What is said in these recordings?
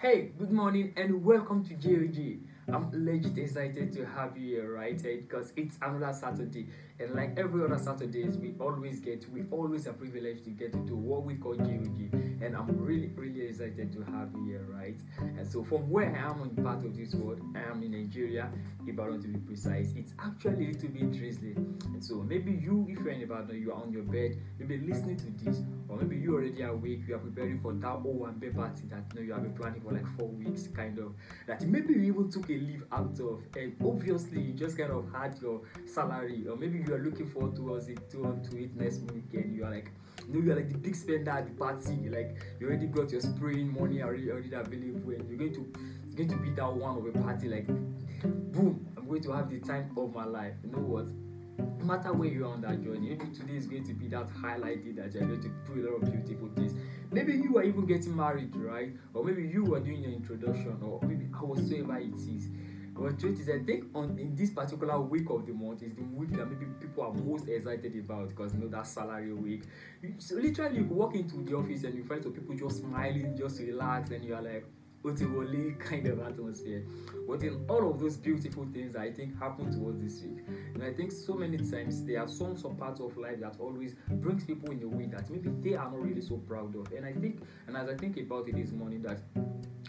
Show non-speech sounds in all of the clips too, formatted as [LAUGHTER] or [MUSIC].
Hey, good morning and welcome to JOG. I'm legit excited to have you here, right? Because it's another Saturday, and like every other Saturdays, we always get, we always are privileged to get to do what we call GOG, and I'm really, really excited to have you here, right? And so, from where I am on part of this world, I am in Nigeria, Ibadan to be precise. It's actually a little bit drizzly, and so maybe you, if you're in Ibadan, you are on your bed, maybe listening to this, or maybe you already awake, you are preparing for that O1 party that you know you have been planning for like four weeks, kind of. That maybe you even took a leave out of, and obviously you just kind of had your salary, or maybe you are looking forward towards it to, um, to it next weekend. You are like, you know, you are like the big spender at the party. Like you already got your spraying money already, already available, and you're going to it's going to be that one of a party. Like, boom! I'm going to have the time of my life. You know what? No matter where you are on that journey, maybe today is going to be that highlighted that you're going to do a lot of beautiful things. Maybe you are even getting married, right? Or maybe you are doing your introduction, or maybe whatsoever it is. But truth is, I think on in this particular week of the month is the week that maybe people are most excited about because you know that salary week. So literally, you walk into the office and you find some people just smiling, just relaxed, and you are like, Otiwole kind of atmosphere. But in all of those beautiful things I think happen to us this week. And I think so many times there are some some parts of life that always brings people in a way that maybe they are not really so proud of. And I think and as I think about it this morning that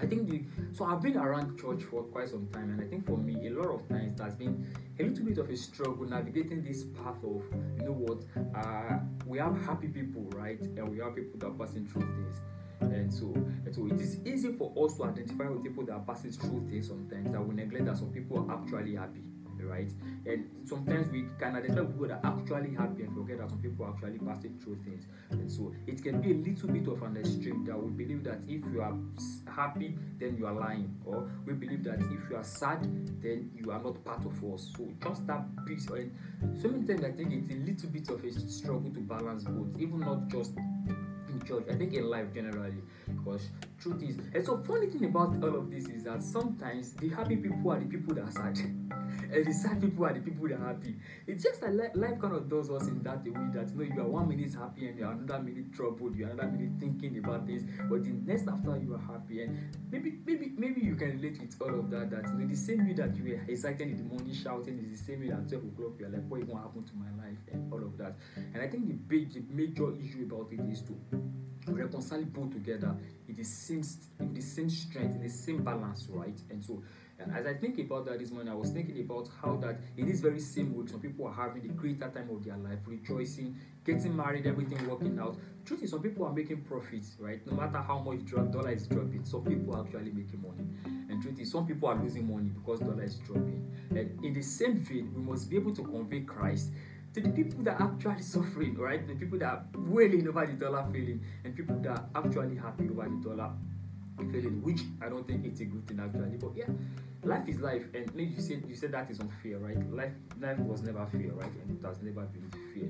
I think the so I've been around church for quite some time and I think for me a lot of times there's been a little bit of a struggle navigating this path of you know what uh we have happy people right and we have people that are passing through things and so and so it is easy for us to identify with people that are passing through things sometimes that we neglect that some people are actually happy right? And sometimes we can identify people that are actually happy and forget that some people are actually passing through things. And so it can be a little bit of an extreme that we believe that if you are happy then you are lying. Or we believe that if you are sad then you are not part of us. So just that piece and so many times i think it's a little bit of a struggle to balance both even not just church. I think in life generally because truth is and so funny thing about all of this is that sometimes the happy people are the people that are sad [LAUGHS] and the sad people are the people that are happy. It's just that life, kind of does us in that way that you know you are one minute happy and you are another minute troubled you are another minute thinking about this but the next after you are happy and maybe maybe maybe you can relate with all of that that you know the same way that you were excited in the morning shouting is the same way at 12 o'clock you are like what is gonna happen to my life and all of that. And i think the big the major issue about it is to reconcile both together. In the same in the same strength in the same balance right? And so and as i think about that this morning i was thinking about how that in this very same week some people are having the greater time of their life rejoicing getting married everything working out truth is some people are making profits right no matter how much dollar is dropping some people are actually making money and truth is some people are losing money because dollar is dropping and in the same vein we must be able to convey christ to the people that are actually suffering, right? The people that are wailing over the dollar failing, and people that are actually happy over the dollar failing, which I don't think it's a good thing actually. But yeah, life is life, and maybe you said you said that is unfair, right? Life life was never fair, right? And it has never been fair.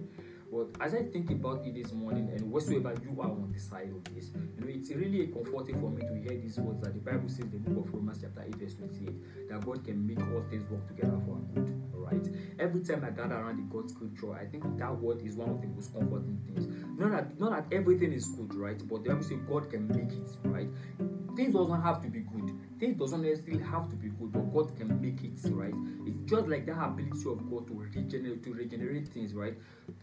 But as I think about it this morning, and whatsoever you are on the side of this, you know, it's really comforting for me to hear these words that the Bible says, the book of Romans, chapter 8, verse 28, that God can make all things work together for our good. Right? Every time I gather around the God scripture, I think that word is one of the most comforting things. Not that not that everything is good, right? But the Bible says God can make it, right? Things doesn't have to be good. Things doesn't necessarily have to be good, but God can make it, right? It's just like that ability of God to regenerate to regenerate things, right?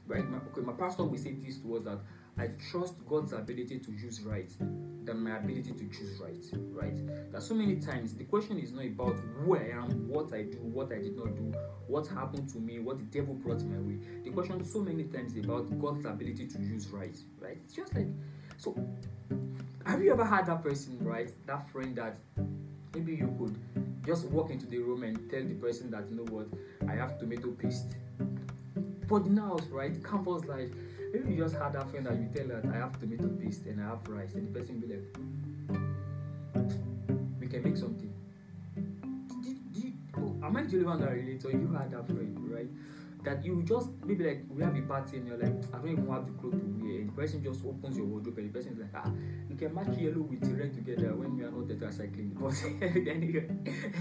Right? My, okay, my pastor will say this to us that I trust God's ability to use right than my ability to choose right. Right? That so many times the question is not about who I am, what I do, what I did not do, what happened to me, what the devil brought my way. The question so many times is about God's ability to use right. Right? It's just like so. Have you ever had that person, right? That friend that maybe you could just walk into the room and tell the person that you know what, I have tomato paste. But now, right? Campus life Maybe you just had that friend that you tell that I have tomato paste and I have rice, and the person will be like, we can make something. Oh, am I the only one that relates, or you had that friend, right? That you just maybe like we have a party and you're like I don't even have the clothes to wear. And the person just opens your wardrobe and the person is like ah you can match yellow with red together when we are not tetracycline [LAUGHS] but anyway,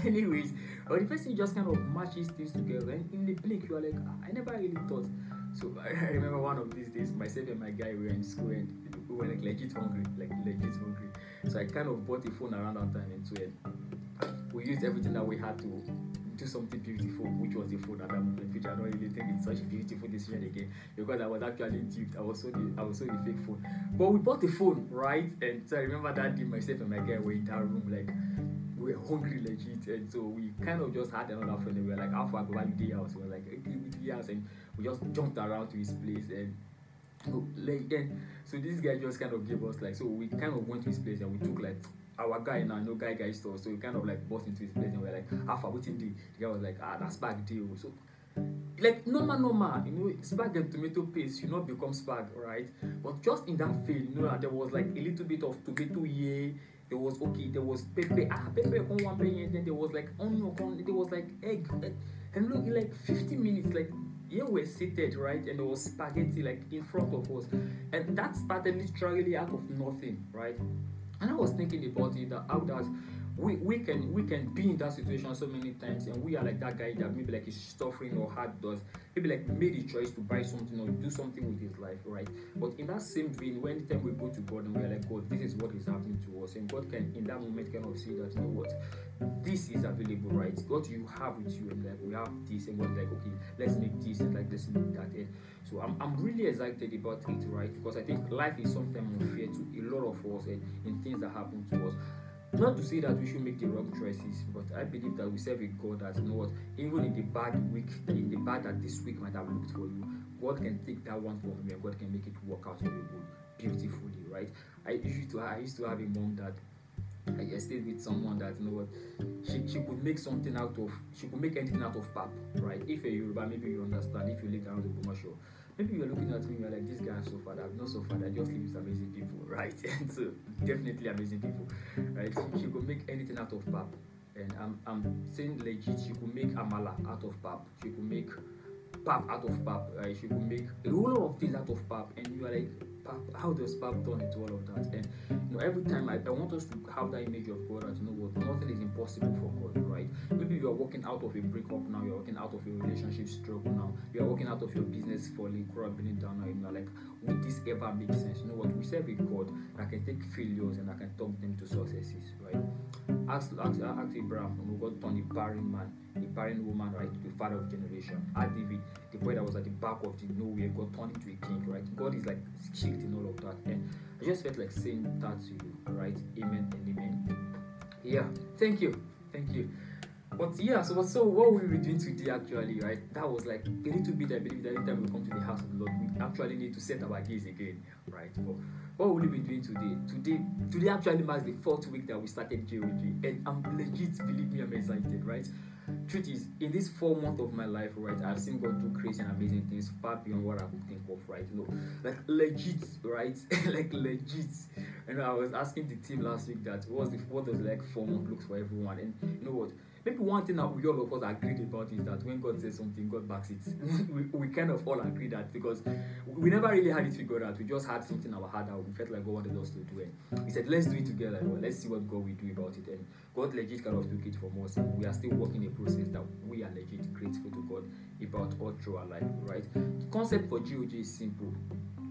anyways or the person just kind of matches things together and in the blink you are like ah, I never really thought. So [LAUGHS] I remember one of these days myself and my guy were in school and we were like legit hungry like legit hungry. So I kind of bought a phone around that time and so we used everything that we had to do something beautiful, which was the phone at that moment, which I don't really think it's such a beautiful decision again because I was actually duped. I was so the, I was so the fake phone. But we bought the phone, right? And so I remember that day myself and my guy were in that room like we were hungry legit and so we kind of just had another phone and we were like how far go back the house? We were like the house and we just jumped around to his place and like then so this guy just kind of gave us like so we kind of went to his place and we took like our guy now no guy guy store so we kind of like bust into his place and we are like how far waiting the guy was like ah that's bag deal. So like normal normal you know spag and tomato paste you not become spag right? But just in that vein you know there was like a little bit of tomato here there was okay there was pepper ah pepper on one penny and then there was like onion on there was like egg and look in like 50 minutes like here we're seated right? And there was spaghetti like in front of us. And that started literally out of nothing right and I was thinking about it that how does we, we can we can be in that situation so many times and we are like that guy that maybe like is suffering or hard does maybe like made a choice to buy something or do something with his life right? But in that same vein when time we go to god and we're like god this is what is happening to us and god can in that moment kind of see that you know what? This is available right? God you have with you and like we have this and god's like okay let's make this and like let's make that and so I'm, I'm really excited about it right? Because i think life is sometimes unfair to a lot of us and in things that happen to us not to say that we should make the wrong choices, but I believe that we serve a God that you know what, even in the bad week, in the bad that this week might have looked for you, God can take that one from you and God can make it work out for you beautifully, right? I used to I used to have a mom that I stayed with someone that you know what she, she could make something out of she could make anything out of pap, right? If you're Yoruba, maybe you understand. If you live around the commercial, maybe you're looking at me, you're like, this guy so far, I've not far, I just live with amazing people, [LAUGHS] right? And [LAUGHS] so, definitely amazing people, right? She, she could make anything out of pap. And I'm, I'm saying legit, she could make amala out of pap. She could make pap out of pap, right? She could make a whole lot of things out of pap. And you are like, pap, how does pap turn into all of that? And you know, every time I, I want us to have that image of God as you know what nothing is impossible for God, right? Maybe you are walking out of a breakup now, you're walking out of a relationship struggle now, you are walking out of your business falling, crumbling down now, you know, like, would this ever make sense? You know what? We serve a God that can take failures and that can turn them to successes, right? Ask, ask, ask Abraham, oh you know, God turned a barren man, a barren woman, right, to the father of generation. At David, the boy that was at the back of the nowhere, God turned into a king, right? God is like shifting all of that. And I just felt like saying that to you, right? Amen and amen. Yeah, thank you. Thank you. But yeah, so so what we were doing today actually, right? That was like a little bit. I believe that every time we come to the house of the Lord, we actually need to set our gaze again, right? But what will we be doing today? Today, today actually marks the fourth week that we started JOG, and I'm legit. Believe me, I'm excited, right? Truth is, in this four months of my life, right, I've seen God do crazy and amazing things far beyond what I could think of, right? You know, like legit, right? [LAUGHS] like legit. And I was asking the team last week that what's the what does like four months looks for everyone, and you know what? Maybe one thing that we all of us agreed about is that when God says something, God backs it. [LAUGHS] we, we kind of all agree that because we never really had it figured out. We just had something in our heart that we felt like God wanted us to do it. He said, let's do it together. Well, let's see what God will do about it. And God legit kind of took it from us. And we are still working a process that we are legit grateful to God about all through our life, right? The concept for GOG is simple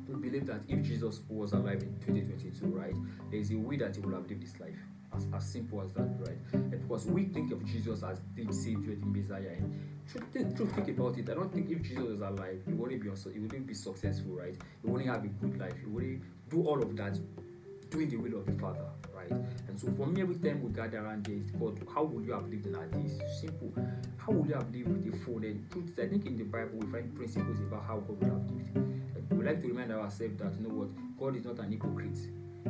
we believe that if Jesus was alive in 2022, right, there is a way that he would have lived his life. As, as simple as that, right? And because we think of Jesus as the Savior, the Messiah, and truth, truth, think about it. I don't think if Jesus was alive, he wouldn't be he wouldn't be successful, right? He wouldn't have a good life. He wouldn't do all of that, doing the will of the Father, right? And so for me, every time we gather around it's called how would you have lived like this? Simple. How would you have lived with the phone? And truth, I think in the Bible we find principles about how God would have lived. We like to remind ourselves that you know what God is not an hypocrite.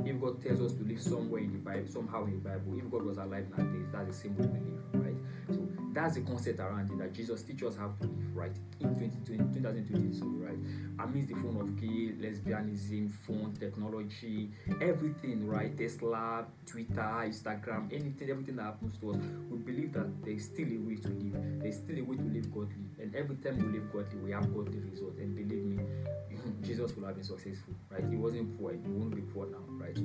If God tells us to live somewhere in the Bible, somehow in the Bible, if God was alive in our days, that's the same way we live, right? So that's the concept around it that Jesus teaches us how to live, right? In 2020, 2022, right? Amidst the phone of gay, lesbianism, phone, technology, everything, right? Tesla, Twitter, Instagram, anything, everything that happens to us, believe that there's still a way to live. There's still a way to live godly. And every time we live godly, we have godly results. And believe me, [LAUGHS] Jesus will have been successful, right? He wasn't poor, he won't be poor now, right?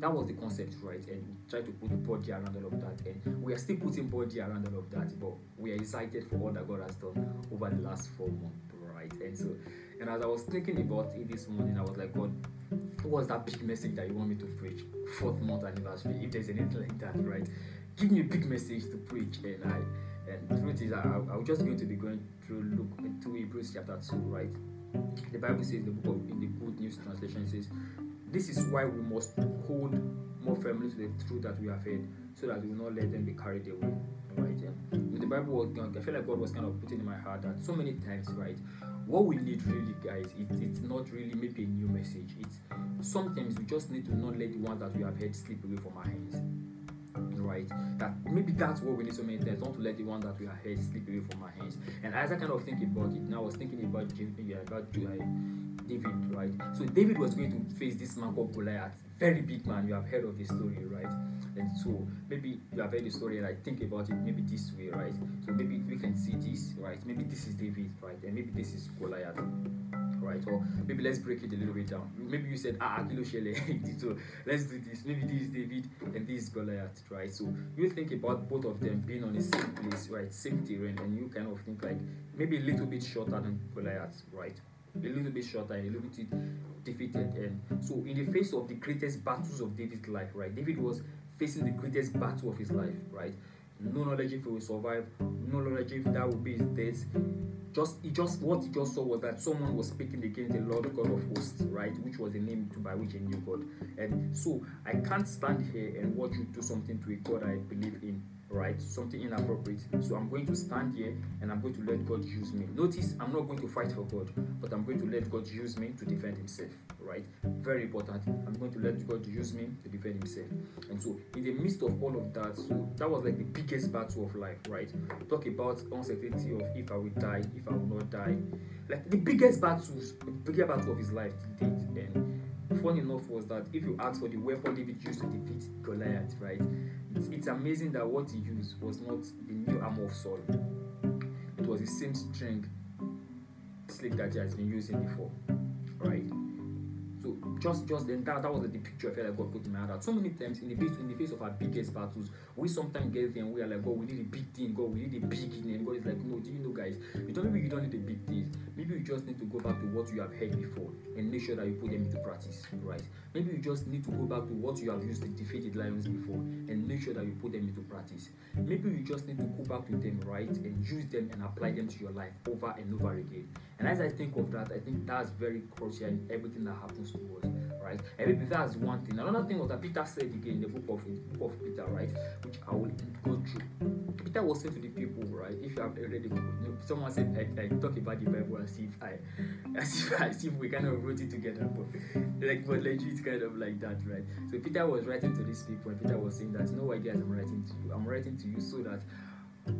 That was the concept, right? And try to put body around all of that. And we are still putting body around all of that, but we are excited for all that God has done over the last four months, right? And so, and as I was thinking about it this morning, I was like, God, what was that big message that you want me to preach? Fourth month anniversary, if there's anything like that, right? Give me a big message to preach, eh, and I and truth is, I, I'm just going to be going through look into Hebrews chapter 2, right? The Bible says, the book of, in the Good News translation says, This is why we must hold more firmly to the truth that we have heard, so that we will not let them be carried away. Right? Yeah. the Bible was, I feel like God was kind of putting in my heart that so many times, right? What we need really, guys, it, it's not really maybe a new message. It's sometimes we just need to not let the ones that we have heard slip away from our hands right? That maybe that's what we need many times, not to let the one that we are here slip away from our hands. And as I kind of think about it, now I was thinking about yeah, about uh, David, right? So David was going to face this man called Goliath, very big man. You have heard of the story, right? And so maybe you have heard the story, and I think about it maybe this way, right? So maybe we can see this, right? Maybe this is David, right? And maybe this is Goliath right? Or maybe let's break it a little bit down. Maybe you said, ah, Kilo Shele. [LAUGHS] so let's do this. Maybe this is David and this is Goliath, right? So you think about both of them being on the same place, right? Same terrain, and you kind of think like maybe a little bit shorter than Goliath, right? A little bit shorter a little bit defeated. And so, in the face of the greatest battles of David's life, right? David was facing the greatest battle of his life, right? No knowledge if he will survive, no knowledge if that will be his death just he just what he just saw was that someone was speaking against the Lord God of hosts, right? Which was the name by which he knew God. And so I can't stand here and watch you do something to a God I believe in right? Something inappropriate. So I'm going to stand here and I'm going to let God use me. Notice I'm not going to fight for God, but I'm going to let God use me to defend Himself, right? Very important. I'm going to let God use me to defend Himself. And so, in the midst of all of that, so that was like the biggest battle of life, right? Talk about uncertainty of if I will die, if I will not die. Like the biggest battles, the battle of his life to date. And funny enough was that if you ask for the weapon David used to defeat Goliath, right? It's, it's amazing that what he used was not the new armor of Saul. It was the same strength slick that he has been using before, right? So just just then that, that was the picture I felt like God put in my heart. So many times in the face in the face of our biggest battles, we sometimes get there and we are like, God, we need a big thing, God, we need a big thing. And God is like, no, do you know guys? You don't maybe you don't need a big thing. Maybe you just need to go back to what you have heard before and make sure that you put them into practice, right? Maybe you just need to go back to what you have used to defeat the lions before and make sure that you put them into practice. Maybe you just need to go back to them, right, and use them and apply them to your life over and over again. And as I think of that, I think that's very crucial in everything that happens to us, right? And maybe that's one thing. Another thing was that Peter said again in the book of the book of Peter, right, which I will go through. Peter was saying to the people, right? If you have read the someone said I, I talk about the Bible as if I, [LAUGHS] as if as if we kind of wrote it together, but like but legit kind of like that, right? So Peter was writing to these people, and Peter was saying that, no idea I'm writing to you. I'm writing to you so that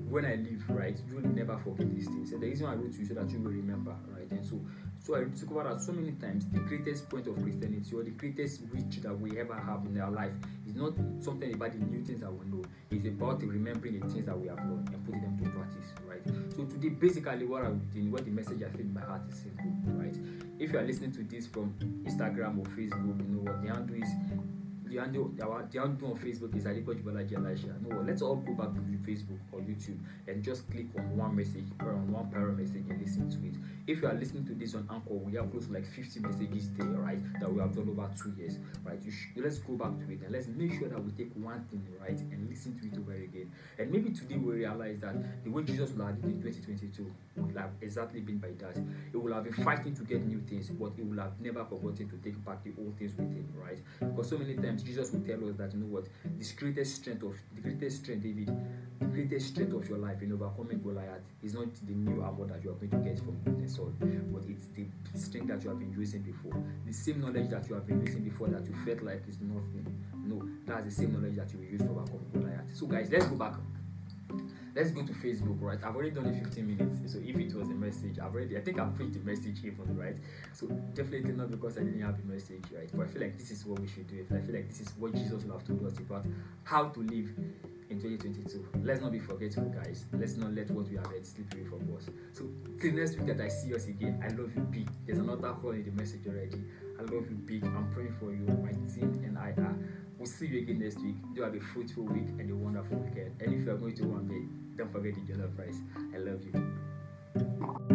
when I leave, right, you will never forget these things. And the reason I wrote to you so that you will remember, right? And so, so I discovered that so many times the greatest point of Christianity or the greatest reach that we ever have in our life is not something about the new things that we know. It's about remembering the things that we have learned and putting them to practice, right? So today, basically, what I'm doing, what the message I feel in my heart is simple, right? If you are listening to this from Instagram or Facebook, you know what the handle is the handle, our, the handle on Facebook is Balaji Elisha. No, let's all go back to Facebook or YouTube and just click on one message or on one para message and listen to it. If you are listening to this on Anchor, we have close to like 50 messages there, right? That we have done over two years, right? Sh- let's go back to it and let's make sure that we take one thing, right, and listen to it over again. And maybe today we realize that the way Jesus will have in 2022 would have exactly been by that. It will have been fighting to get new things, but it will have never forgotten to take back the old things with him, right? Because so many times Jesus will tell us that you know what, the greatest strength of the greatest strength, David, the greatest strength of your life in overcoming Goliath is not the new armor that you are going to get from the sword, but it's the strength that you have been using before. The same knowledge that you have been using before that you felt like is nothing. No, that's the same knowledge that you will use to overcome Goliath. So guys, let's go back. Let's go to Facebook, right? I've already done it 15 minutes. So if it was a message, I've already I think I've preached the message even, right? So definitely not because I didn't have a message, right? But I feel like this is what we should do. I feel like this is what Jesus will have told us about how to live in 2022. Let's not be forgetful, guys. Let's not let what we have heard slip away from us. So till next week that I see us again, I love you big. There's another call in the message already. I love you big. I'm praying for you. My team and I are. We'll see you again next week. Do have a fruitful week and a wonderful weekend. And if you are going to one day, don't forget the jollof rice. I love you.